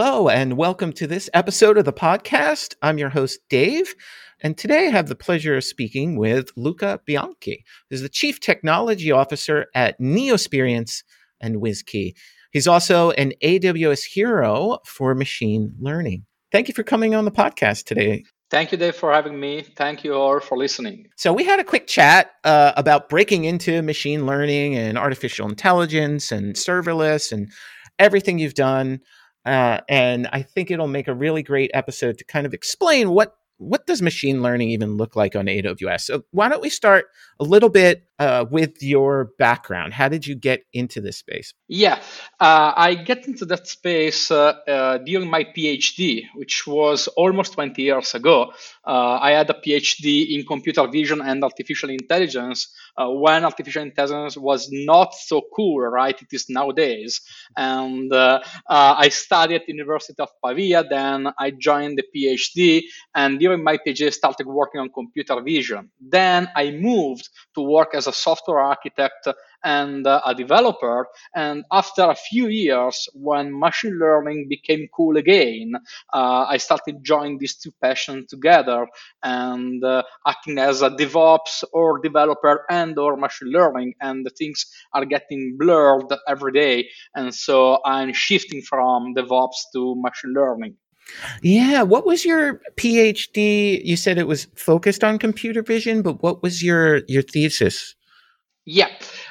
Hello, and welcome to this episode of the podcast. I'm your host, Dave, and today I have the pleasure of speaking with Luca Bianchi, who's the Chief Technology Officer at Neosperience and WizKey. He's also an AWS hero for machine learning. Thank you for coming on the podcast today. Thank you, Dave, for having me. Thank you all for listening. So, we had a quick chat uh, about breaking into machine learning and artificial intelligence and serverless and everything you've done. Uh, and I think it'll make a really great episode to kind of explain what what does machine learning even look like on AWS? So why don't we start a little bit uh, with your background? How did you get into this space? Yeah, uh, I get into that space uh, uh during my PhD, which was almost 20 years ago. Uh, I had a PhD in computer vision and artificial intelligence uh, when artificial intelligence was not so cool, right? It is nowadays. And I studied at the University of Pavia. Then I joined the PhD, and during my PhD, I started working on computer vision. Then I moved to work as a software architect and uh, a developer. And after a few years, when machine learning became cool again, uh, I started joining these two passions together and uh, acting as a DevOps or developer and or machine learning. And the things are getting blurred every day. And so I'm shifting from DevOps to machine learning. Yeah. What was your PhD? You said it was focused on computer vision, but what was your your thesis? Yeah,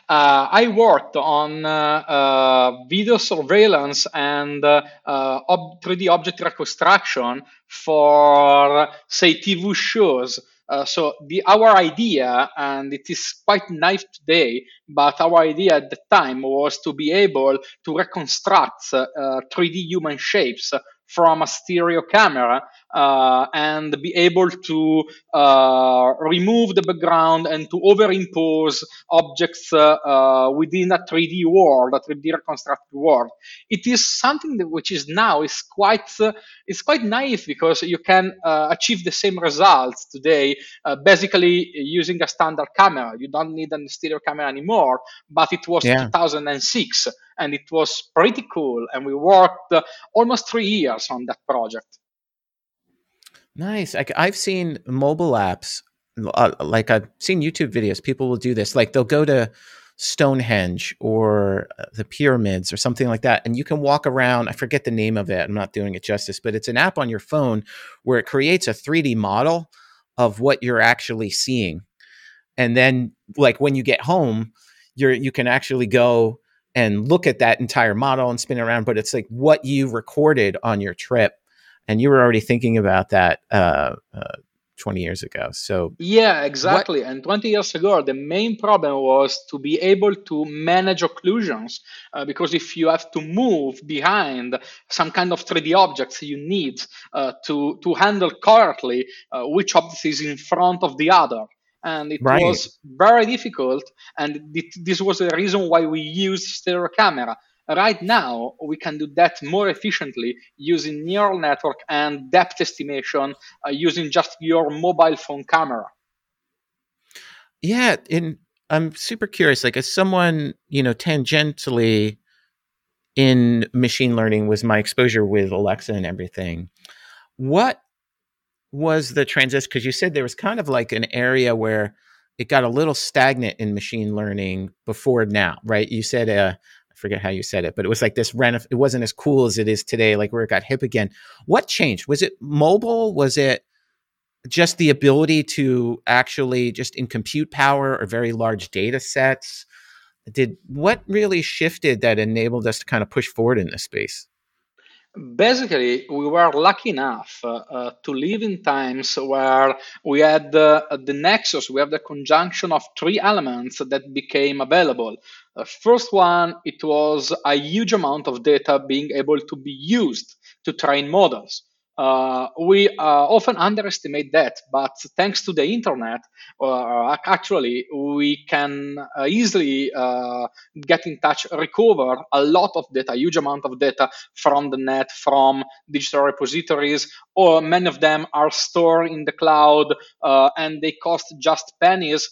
uh, I worked on uh, uh, video surveillance and uh, uh, ob- 3D object reconstruction for, say, TV shows. Uh, so the our idea, and it is quite naive today, but our idea at the time was to be able to reconstruct 3D human shapes from a stereo camera and be able to uh, remove the background and to overimpose objects uh, uh within a 3D world, a 3D reconstructed world. It is something that which is now is quite uh, is quite naive because you can uh, achieve the same results today basically using a standard camera. You don't need a stereo camera anymore, but it was yeah. 2006 and it was pretty cool. And we worked uh, almost three years on that project. Nice. I, have seen mobile apps, uh, like I've seen YouTube videos. People will do this. Like they'll go to Stonehenge or uh, the pyramids or something like that. And you can walk around. I forget the name of it. I'm not doing it justice, but it's an app on your phone where it creates a 3D model of what you're actually seeing. And then, like when you get home, you're you can actually go and look at that entire model and spin around, but it's like what you recorded on your trip. And you were already thinking about that uh, uh, 20 years ago. So, yeah, exactly. What? and 20 years ago, the main problem was to be able to manage occlusions. Uh, because if you have to move behind some kind of 3D objects, you need uh, to, to handle correctly uh, which object is in front of the other and it right. was very difficult. And it, this was the reason why we used stereo camera. Right now, we can do that more efficiently using neural network and depth estimation uh, using just your mobile phone camera. Yeah, and I'm super curious. Like, as someone you know, tangentially in machine learning was my exposure with Alexa and everything. What was the transition? Because you said there was kind of like an area where it got a little stagnant in machine learning before now, right? You said, uh, forget how you said it, but it was like this it wasn't as cool as it is today, like where it got hip again. What changed? Was it mobile? Was it just the ability to actually just in compute power or very large data sets? Did what really shifted that enabled us to kind of push forward in this space? Basically we were lucky enough uh, to live in times where we had uh, the nexus we have the conjunction of three elements that became available. Uh, first one it was a huge amount of data being able to be used to train models Uh, we uh, often underestimate that, but thanks to the internet, uh, actually, we can uh, easily uh, get in touch, recover a lot of data, huge amount of data from the net, from digital repositories, or many of them are stored in the cloud and they cost just pennies.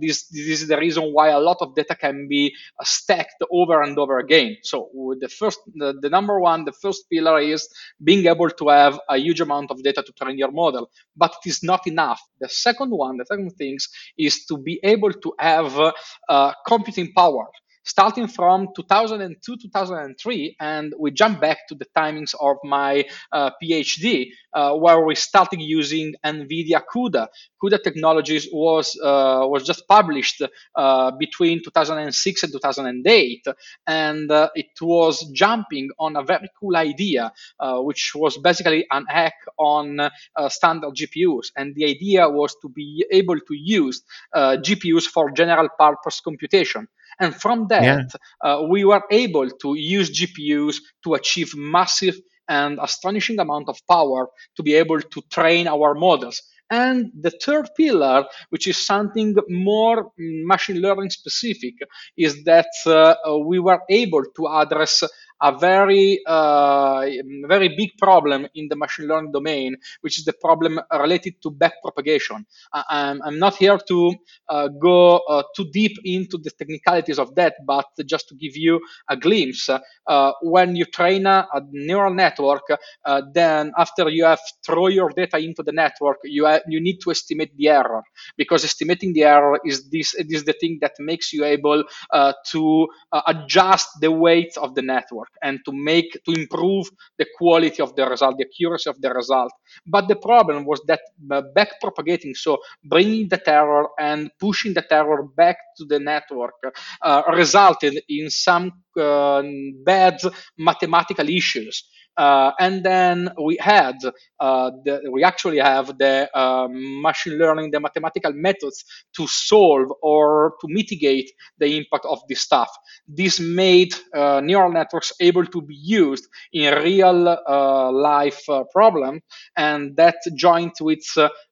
this, this is the reason why a lot of data can be stacked over and over again. So, the first, the, the number one, the first pillar is being able to have a huge amount of data to train your model, but it is not enough. The second one, the second things is to be able to have uh, computing power starting from 2002 2003 and we jump back to the timings of my uh, phd uh, where we started using nvidia cuda. Cuda technologies was uh, was just published uh, between 2006 and 2008 and uh, it was jumping on a very cool idea uh, which was basically an hack on standard gpus and the idea was to be able to use gpus for general purpose computation and from that, yeah. uh, we were able to use GPUs to achieve massive and astonishing amount of power to be able to train our models. And the third pillar, which is something more machine learning specific, is that uh, we were able to address a very uh, very big problem in the machine learning domain, which is the problem related to backpropagation. I'm, I'm not here to uh, go uh, too deep into the technicalities of that, but just to give you a glimpse. Uh, when you train a, a neural network, uh, then after you have throw your data into the network, you ha- you need to estimate the error because estimating the error is this is the thing that makes you able uh, to adjust the weight of the network and to make to improve the quality of the result, the accuracy of the result. But the problem was that uh, back propagating, so bringing the terror and pushing the terror back to the network, uh, resulted in some uh, bad mathematical issues. Uh, and then we had, uh, the, we actually have the um, machine learning, the mathematical methods to solve or to mitigate the impact of this stuff. This made uh, neural networks able to be used in real uh, life uh, problem, and that joined with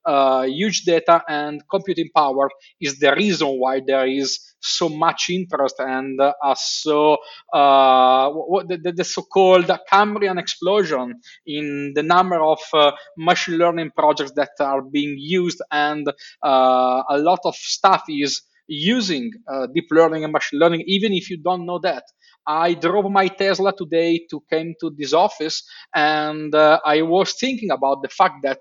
uh, huge data and computing power is the reason why there is so much interest and uh, so uh, the, the, so-called Cambrian explosion in the number of uh, machine learning projects that are being used, and uh, a lot of stuff is using uh, deep learning and machine learning, even if you don't know that. I drove my Tesla today to came to this office, and uh, I was thinking about the fact that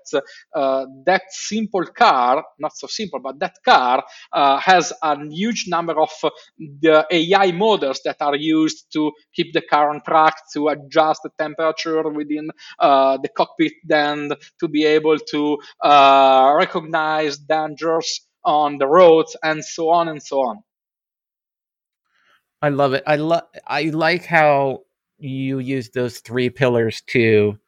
uh, that simple car, not so simple, but that car uh, has a huge number of uh, the AI models that are used to keep the car on track, to adjust the temperature within uh, the cockpit, and to be able to recognize dangers on the roads, and so on and so on. I love it. I love. I like how you use those three pillars to.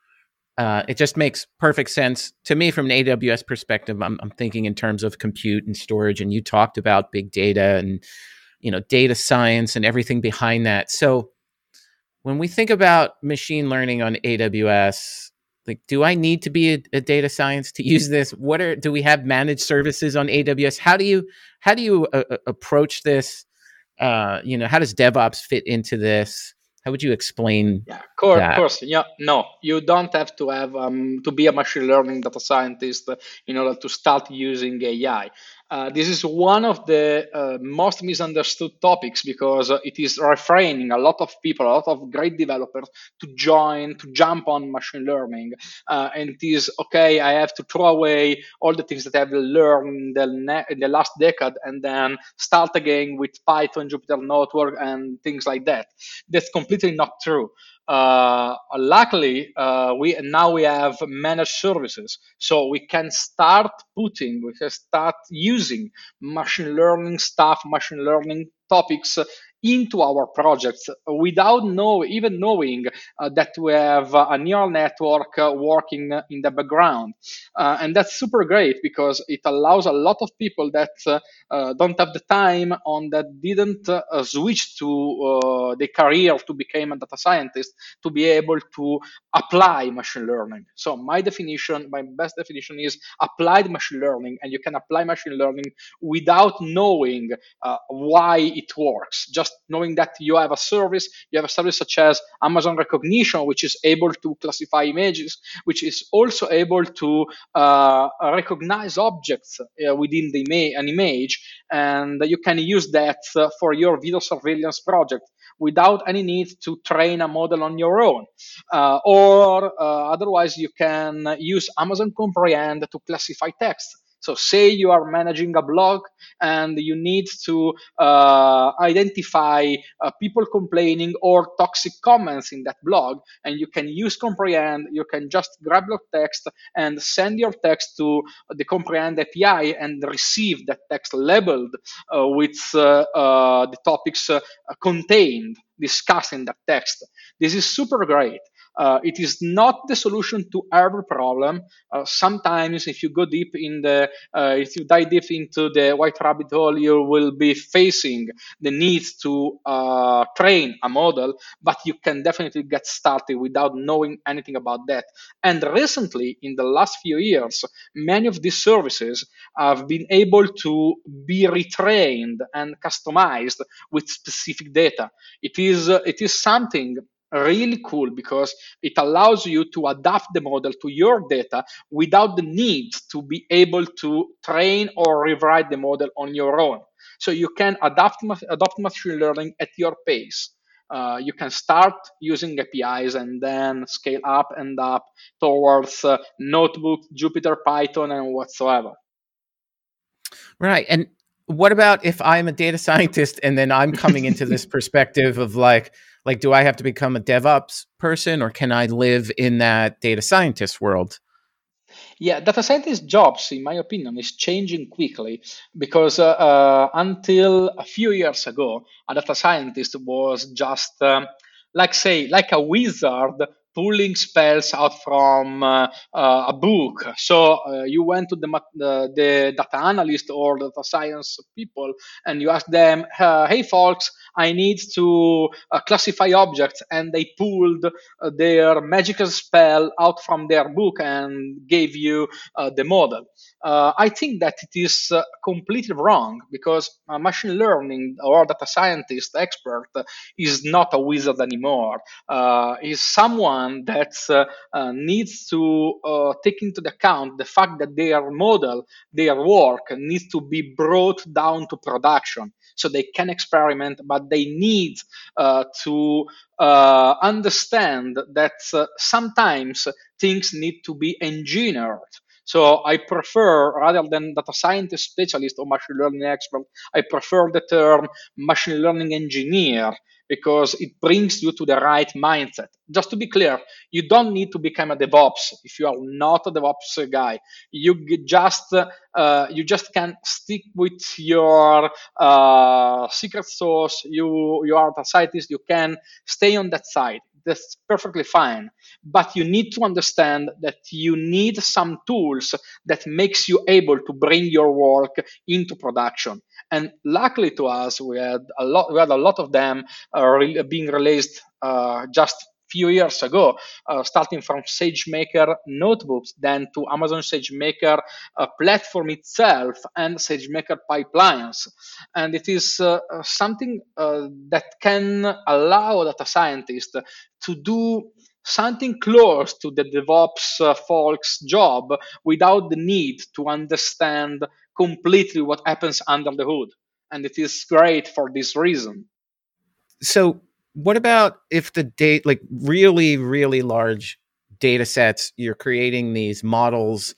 Uh, it just makes perfect sense to me from an AWS perspective. I'm, I'm thinking in terms of compute and storage, and you talked about big data and you know data science and everything behind that. So when we think about machine learning on AWS, like, do I need to be a, a data science to use this? What are do we have managed services on AWS? How do you how do you uh, uh approach this? uh, you know, how does DevOps fit into this? How would you explain? Yeah, of course, of course. Yeah, no, you don't have to have um, to be a machine learning data scientist in order to start using AI. Uh, this is one of the uh, most misunderstood topics because uh, it is refraining a lot of people, a lot of great developers to join, to jump on machine learning. Uh, and it is okay, I have to throw away all the things that I've learned in the, ne- in the last decade and then start again with Python, Jupyter Notebook, and things like that. That's completely not true. Uh, luckily, uh, we now we have managed services, so we can start putting, we can start using machine learning stuff, machine learning topics into our projects without know even knowing uh, that we have a neural network uh, working in the background. Uh, and that's super great because it allows a lot of people that uh, uh, don't have the time on that didn't uh, switch to the career to become a data scientist to be able to apply machine learning. So my definition my best definition is applied machine learning and you can apply machine learning without knowing why it works. Just just knowing that you have a service, you have a service such as Amazon Rekognition, which is able to classify images, which is also able to uh, recognize objects uh, within the ima- an image, and you can use that uh, for your video surveillance project without any need to train a model on your own. Uh, or uh, otherwise, you can use Amazon Comprehend to classify text. So say you are managing a blog and you need to uh, identify uh, people complaining or toxic comments in that blog, and you can use Comprehend. You can just grab your text and send your text to the Comprehend API and receive that text labeled uh, with uh, uh, the topics uh, contained discussed in that text. This is super great. Uh, it is not the solution to every problem. Uh, sometimes, if you go deep in the, uh, if you dive deep into the white rabbit hole, you will be facing the need to uh, train a model, but you can definitely get started without knowing anything about that. And recently, in the last few years, many of these services have been able to be retrained and customized with specific data. It is, it is something really cool because it allows you to adapt the model to your data without the need to be able to train or rewrite the model on your own. So you can adapt, adopt machine learning at your pace. Uh, you can start using APIs and then scale up and up towards uh, notebook, Jupyter, Python, and whatsoever. Right. And what about if I'm a data scientist and then I'm coming into this perspective of like, like do i have to become a devops person or can i live in that data scientist world? Yeah data scientist jobs in my opinion is changing quickly because uh, uh, until a few years ago a data scientist was just um, like say like a wizard pulling spells out from uh, uh, a book. So uh, you went to the, the, data analyst or data science people and you asked them, uh, hey folks, I need to uh, classify objects. And they pulled uh, their magical spell out from their book and gave you the model. I think that it is completely wrong because machine learning or data scientist expert is not a wizard anymore. is someone that uh, uh, needs to uh, take into account the fact that their model, their work needs to be brought down to production. So they can experiment, but they need to understand that sometimes things need to be engineered. So I prefer, rather than data scientist specialist or machine learning expert, I prefer the term machine learning engineer because it brings you to the right mindset. Just to be clear, you don't need to become a DevOps if you are not a DevOps guy. You just uh, you just can stick with your uh, secret sauce. You you are a scientist. You can stay on that side. That's perfectly fine. But you need to understand that you need some tools that makes you able to bring your work into production. And luckily to us, we had a lot. We had a lot of them uh, being released uh, just few years ago, uh, starting from SageMaker notebooks, then to Amazon SageMaker uh, platform itself and SageMaker pipelines. And it is uh, something uh, that can allow data scientists to do something close to the DevOps uh, folks' job without the need to understand completely what happens under the hood. And it is great for this reason. So, what about if the date, like really, really large data sets, you're creating these models?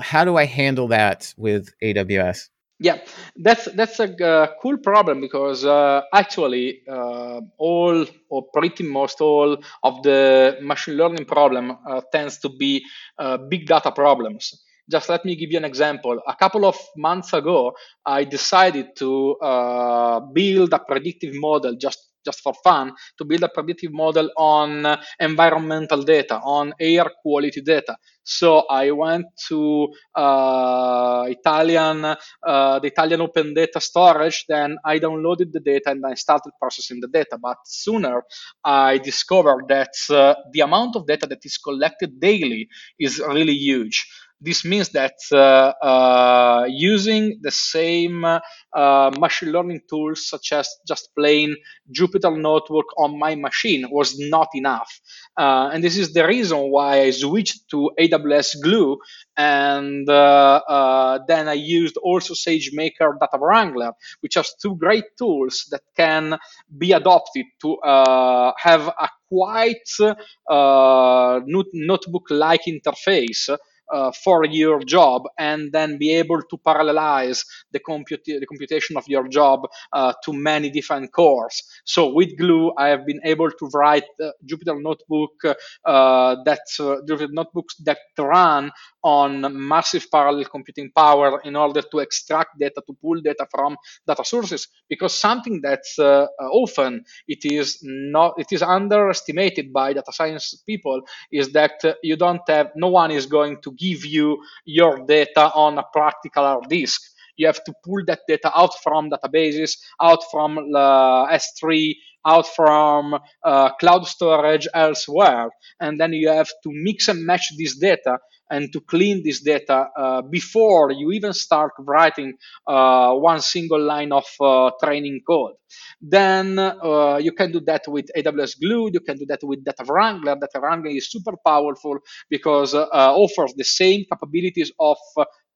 How do I handle that with AWS? Yeah, that's that's a uh, cool problem because uh, actually uh, all or pretty most all of the machine learning problem uh, tends to be uh, big data problems Just let me give you an example. A couple of months ago, I decided to uh, build a predictive model just just for fun to build a predictive model on environmental data, on air quality data. So I went to uh, Italian, uh, the Italian Open Data Storage. Then I downloaded the data and I started processing the data. But sooner I discovered that uh, the amount of data that is collected daily is really huge. This means that uh, uh, using the same uh, machine learning tools, such as just plain Jupyter Notebook on my machine, was not enough. and this is the reason why I switched to AWS Glue and uh, uh, then I used also SageMaker Data Wrangler, which are two great tools that can be adopted to uh, have a quite notebook-like interface uh, for your job and then be able to parallelize the, compute, the computation of your job uh, to many different cores. So with Glue, I have been able to write uh, Jupyter Notebook uh, that uh, Jupyter notebooks that run on massive parallel computing power in order to extract data, to pull data from data sources. Because something that's uh, often it is not, it is underestimated by data science people is that you don't have, no one is going to give you your data on a practical hard disk. You have to pull that data out from databases, out from uh, S3, out from uh, cloud storage elsewhere. And then you have to mix and match this data and to clean this data uh, before you even start writing uh, one single line of uh, training code. Then uh, you can do that with AWS Glue. You can do that with Data Wrangler. Data Wrangler is super powerful because uh, offers the same capabilities of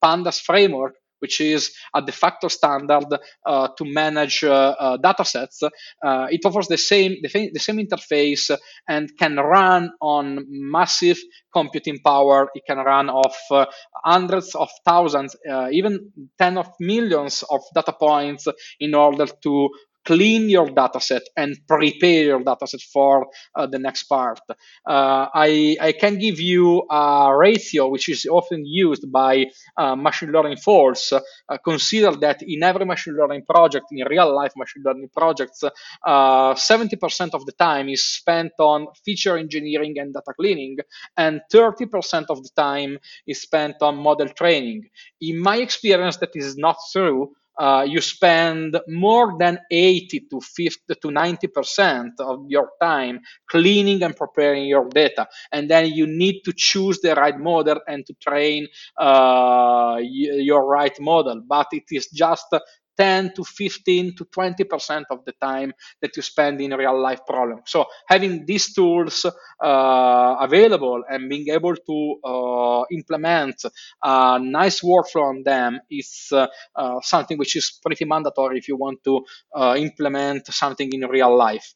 Pandas framework, which is a de facto standard uh, to manage uh, uh, data sets. Uh, it offers the same, the, the, same interface and can run on massive computing power. It can run off uh, hundreds of thousands, uh, even tens of millions of data points in order to clean your dataset and prepare your dataset for uh, the next part. Uh, I, I can give you a ratio which is often used by uh, machine learning folks. Uh, consider that in every machine learning project, in real life machine learning projects, 70% uh, of the time is spent on feature engineering and data cleaning, and 30% of the time is spent on model training. In my experience, that is not true uh, you spend more than 80 to 50 to 90 percent of your time cleaning and preparing your data. And then you need to choose the right model and to train uh, your right model. But it is just 10 to 15 to 20 percent of the time that you spend in real life problems. So having these tools uh, available and being able to uh, implement a nice workflow on them is uh, uh something which is pretty mandatory if you want to uh, implement something in real life.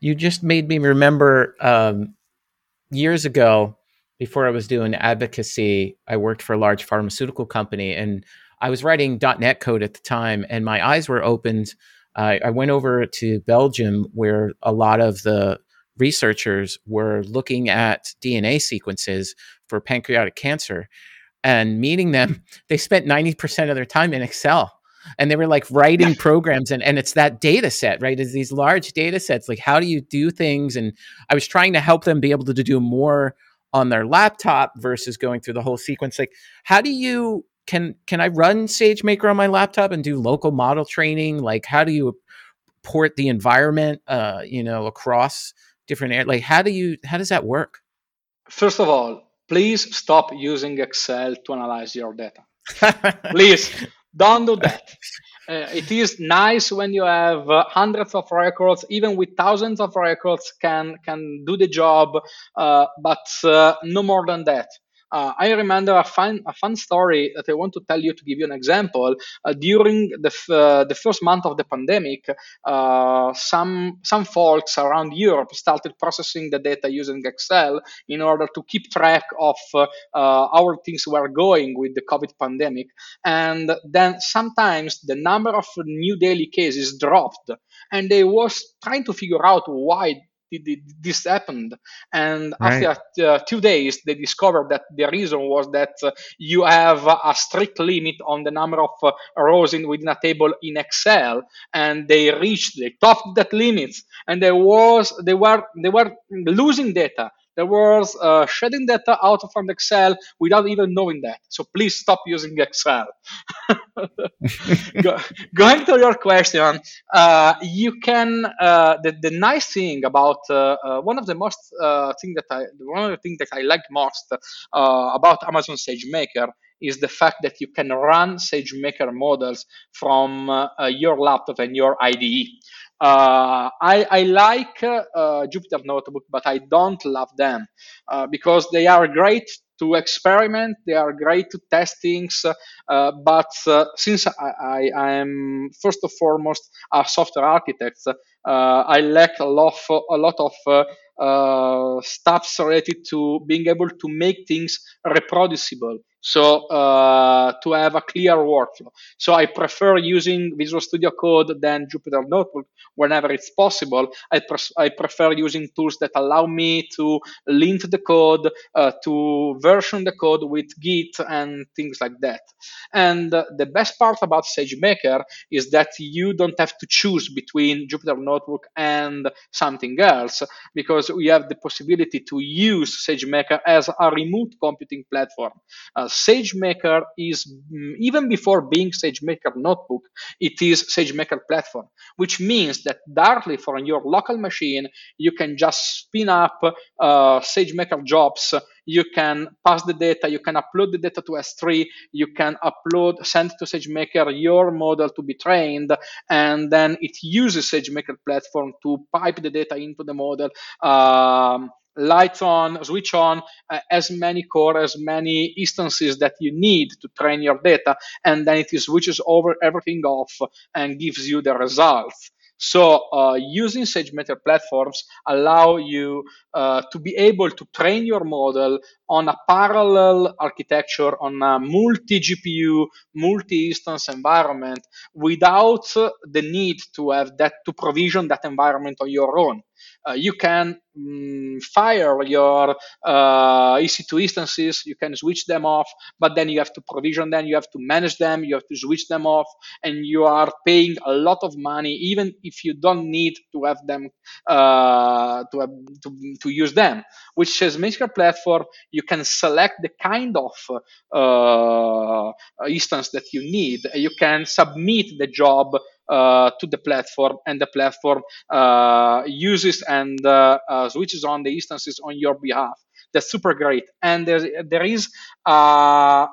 You just made me remember um, years ago before I was doing advocacy, I worked for a large pharmaceutical company and I was writing .NET code at the time, and my eyes were opened. Uh, I went over to Belgium, where a lot of the researchers were looking at DNA sequences for pancreatic cancer, and meeting them, they spent ninety percent of their time in Excel. And they were like writing programs, and, and it's that data set, right? Is these large data sets. Like, how do you do things? And I was trying to help them be able to do more on their laptop versus going through the whole sequence. Like, how do you can can I run SageMaker on my laptop and do local model training? Like, how do you port the environment, uh, you know, across different areas? Like, how do you how does that work? First of all, please stop using Excel to analyze your data. please don't do that. Uh, it is nice when you have uh, hundreds of records, even with thousands of records, can can do the job, uh, but uh, no more than that. Uh, I remember a fun, a fun story that I want to tell you to give you an example. Uh, during the, f- uh, the first month of the pandemic, uh, some, some folks around Europe started processing the data using Excel in order to keep track of uh, uh, how things were going with the COVID pandemic. And then sometimes the number of new daily cases dropped and they was trying to figure out why this happened. And right. after uh, two days, they discovered that the reason was that uh, you have a strict limit on the number of uh, rows in within a table in Excel, and they reached, they topped that limit, and there was they were they were losing data there was uh, shedding data out from Excel without even knowing that. So please stop using Excel. Go, going to your question, uh, you can. Uh, the, the nice thing about uh, uh, one of the most uh, thing that I one of the things that I like most about Amazon SageMaker is the fact that you can run SageMaker models from your laptop and your IDE. Uh, I, I, like uh, Jupyter Notebook, but I don't love them uh, because they are great to experiment. They are great to test things. Uh, but uh, since I, I, am first and foremost a software architect, uh, I lack a lot, of, a lot of uh, stuffs related to being able to make things reproducible. So uh, to have a clear workflow. So I prefer using Visual Studio Code than Jupyter Notebook whenever it's possible. I, I prefer using tools that allow me to lint the code, uh, to version the code with Git and things like that. And uh, the best part about SageMaker is that you don't have to choose between Jupyter Notebook and something else because we have the possibility to use SageMaker as a remote computing platform. Uh, SageMaker is, mm, even before being SageMaker Notebook, it is SageMaker Platform, which means that directly from your local machine, you can just spin up uh, SageMaker jobs you can pass the data, you can upload the data to S3, you can upload, send to SageMaker your model to be trained, and then it uses SageMaker platform to pipe the data into the model. Um, lights on, switch on uh, as many core, as many instances that you need to train your data, and then it switches over everything off and gives you the results. So uh, using SageMaker platforms allow you uh, to be able to train your model on a parallel architecture, on a multi-GPU, multi-instance environment without the need to have that to provision that environment on your own. Uh, you can um, fire your uh, EC2 instances, you can switch them off, but then you have to provision them, you have to manage them, you have to switch them off, and you are paying a lot of money, even if you don't need to have them uh, to, have, to, to use them. Which SageMaker platform, you can select the kind of uh, instance that you need. You can submit the job to the platform, and the platform uh, uses and uh, switches on the instances on your behalf. That's super great. And there, there is a,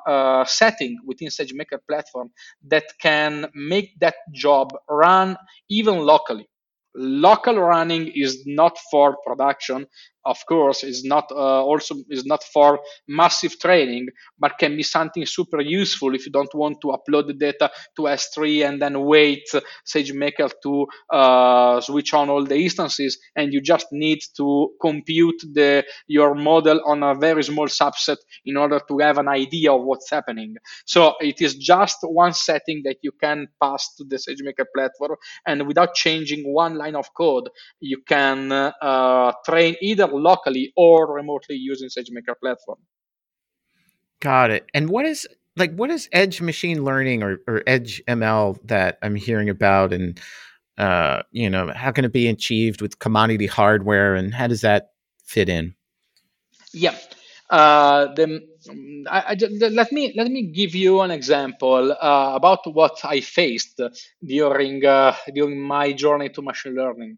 a setting within SageMaker platform that can make that job run even locally local running is not for production of course is not uh, also is not for massive training but can be something super useful if you don't want to upload the data to s3 and then wait sagemaker to uh, switch on all the instances and you just need to compute the your model on a very small subset in order to have an idea of what's happening. So it is just one setting that you can pass to the sagemaker platform and without changing one line of code you can uh, train either locally or remotely using SageMaker platform. Got it. And what is like what is edge machine learning or, or edge ML that I'm hearing about and uh, you know, how can it be achieved with commodity hardware and how does that fit in? Yeah. Uh, the, I, I, let me let me give you an example uh, about what I faced during uh, during my journey to machine learning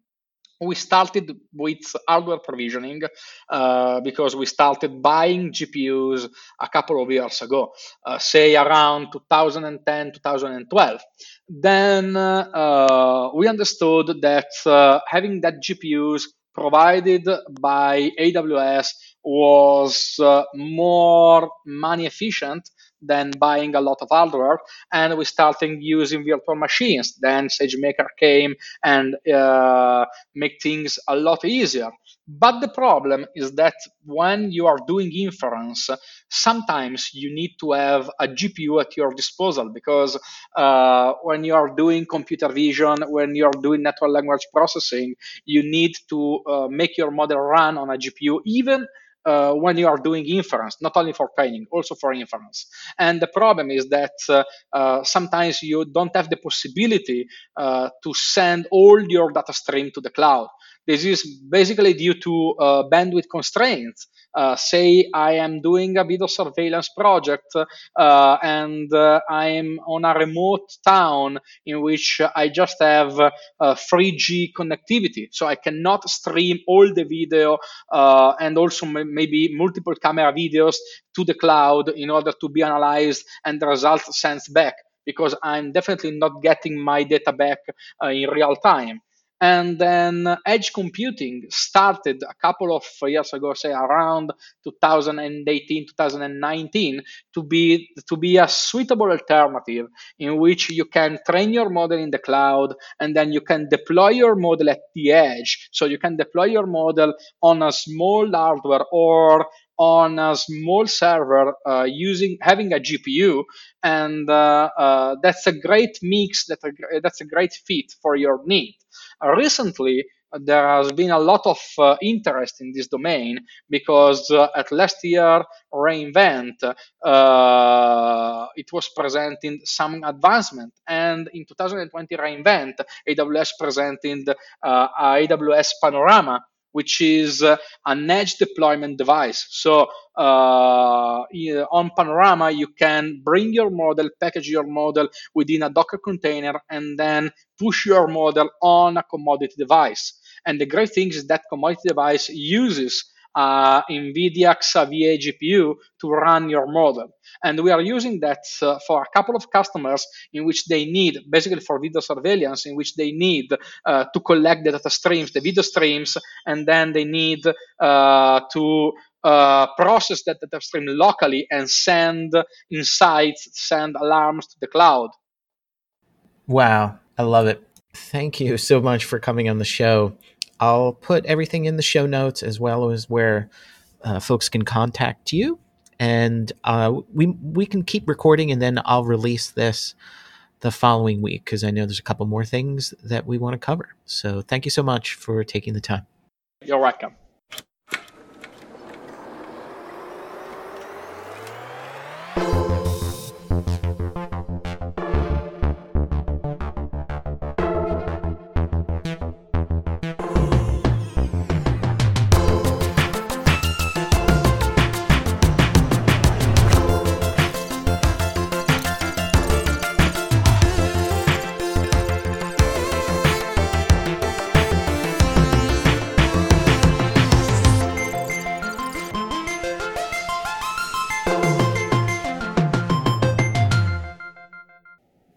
we started with hardware provisioning uh, because we started buying GPUs a couple of years ago, uh, say around 2010, 2012. Then uh, we understood that uh, having that GPUs provided by AWS was uh, more money efficient than buying a lot of hardware. And we started using virtual machines. Then SageMaker came and uh, make things a lot easier. But the problem is that when you are doing inference, sometimes you need to have a GPU at your disposal because uh, when you are doing computer vision, when you are doing natural language processing, you need to uh, make your model run on a GPU, even uh, when you are doing inference, not only for training, also for inference. And the problem is that uh, uh, sometimes you don't have the possibility uh, to send all your data stream to the cloud. This is basically due to uh, bandwidth constraints. Uh, say I am doing a video surveillance project uh, and uh, I'm on a remote town in which I just have 3G uh, connectivity. So I cannot stream all the video uh, and also m- maybe multiple camera videos to the cloud in order to be analyzed and the results sent back because I'm definitely not getting my data back in real time. And then edge computing started a couple of years ago, say around 2018, 2019, to be to be a suitable alternative in which you can train your model in the cloud and then you can deploy your model at the edge. So you can deploy your model on a small hardware or on a small server uh, using having a GPU, and uh, uh, that's a great mix. That that's a great fit for your need. Recently, there has been a lot of uh, interest in this domain because uh, at last year reInvent uh, it was presenting some advancement and in 2020 reInvent aws presented uh, aws panorama which is uh, an edge deployment device. So uh, on Panorama, you can bring your model, package your model within a Docker container, and then push your model on a commodity device. And the great thing is that commodity device uses uh, NVIDIA Xavier GPU to run your model. And we are using that uh, for a couple of customers in which they need, basically for video surveillance, in which they need uh, to collect the data streams, the video streams, and then they need uh, to uh, process that data stream locally and send insights, send alarms to the cloud. Wow, I love it. Thank you so much for coming on the show. I'll put everything in the show notes as well as where uh, folks can contact you. And uh, we we can keep recording, and then I'll release this the following week because I know there's a couple more things that we want to cover. So thank you so much for taking the time. You're welcome.